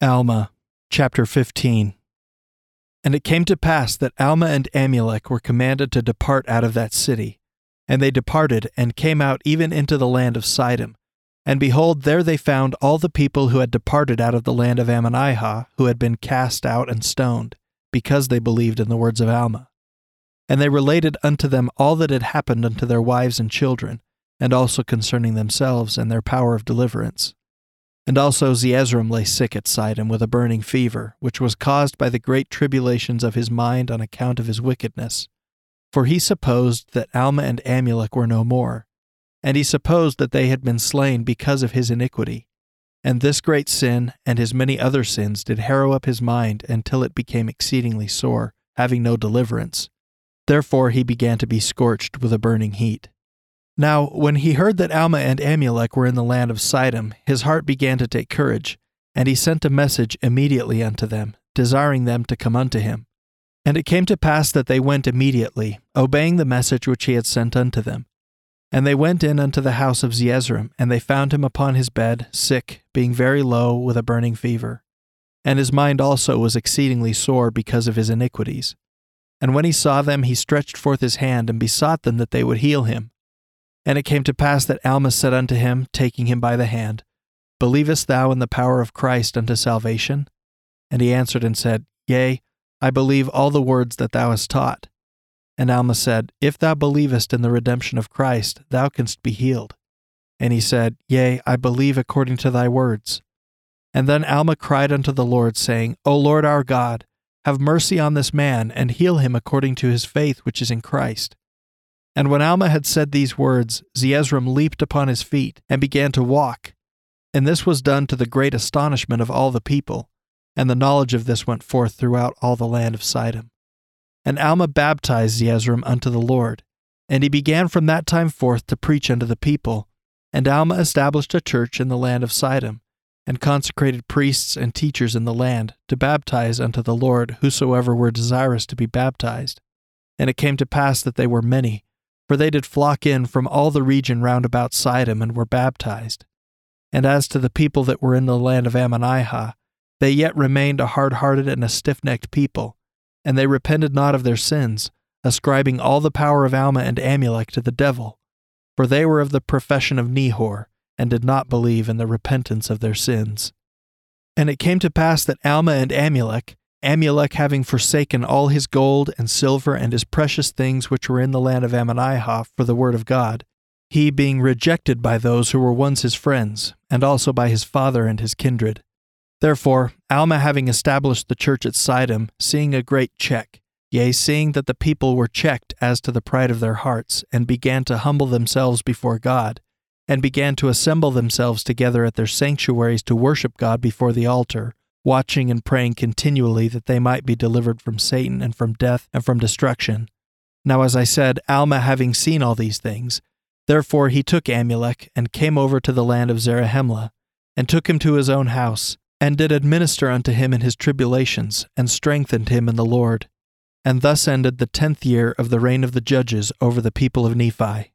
Alma, chapter 15. And it came to pass that Alma and Amulek were commanded to depart out of that city. And they departed, and came out even into the land of Sidom. And behold, there they found all the people who had departed out of the land of Ammonihah, who had been cast out and stoned, because they believed in the words of Alma. And they related unto them all that had happened unto their wives and children, and also concerning themselves and their power of deliverance. And also Zeezrom lay sick at Sidom with a burning fever, which was caused by the great tribulations of his mind on account of his wickedness. For he supposed that Alma and Amulek were no more, and he supposed that they had been slain because of his iniquity. And this great sin and his many other sins did harrow up his mind until it became exceedingly sore, having no deliverance. Therefore he began to be scorched with a burning heat. Now, when he heard that Alma and Amulek were in the land of Sidom, his heart began to take courage, and he sent a message immediately unto them, desiring them to come unto him. And it came to pass that they went immediately, obeying the message which he had sent unto them. And they went in unto the house of Zeezrom, and they found him upon his bed, sick, being very low, with a burning fever. And his mind also was exceedingly sore because of his iniquities. And when he saw them, he stretched forth his hand and besought them that they would heal him. And it came to pass that Alma said unto him, taking him by the hand, Believest thou in the power of Christ unto salvation? And he answered and said, Yea, I believe all the words that thou hast taught. And Alma said, If thou believest in the redemption of Christ, thou canst be healed. And he said, Yea, I believe according to thy words. And then Alma cried unto the Lord, saying, O Lord our God, have mercy on this man, and heal him according to his faith which is in Christ. And when Alma had said these words, Zeezrom leaped upon his feet and began to walk. And this was done to the great astonishment of all the people. And the knowledge of this went forth throughout all the land of Sidom. And Alma baptized Zeezrom unto the Lord. And he began from that time forth to preach unto the people. And Alma established a church in the land of Sidom, and consecrated priests and teachers in the land, to baptize unto the Lord whosoever were desirous to be baptized. And it came to pass that they were many for they did flock in from all the region round about Sidom and were baptized. And as to the people that were in the land of Ammonihah, they yet remained a hard hearted and a stiff necked people, and they repented not of their sins, ascribing all the power of Alma and Amulek to the devil, for they were of the profession of Nehor, and did not believe in the repentance of their sins. And it came to pass that Alma and Amulek, Amulek having forsaken all his gold and silver and his precious things which were in the land of Ammonihah for the word of God, he being rejected by those who were once his friends, and also by his father and his kindred. Therefore, Alma having established the church at Sidom, seeing a great check, yea, seeing that the people were checked as to the pride of their hearts, and began to humble themselves before God, and began to assemble themselves together at their sanctuaries to worship God before the altar, watching and praying continually that they might be delivered from Satan and from death and from destruction. Now, as I said, Alma having seen all these things, therefore he took Amulek and came over to the land of Zarahemla, and took him to his own house, and did administer unto him in his tribulations, and strengthened him in the Lord. And thus ended the tenth year of the reign of the judges over the people of Nephi.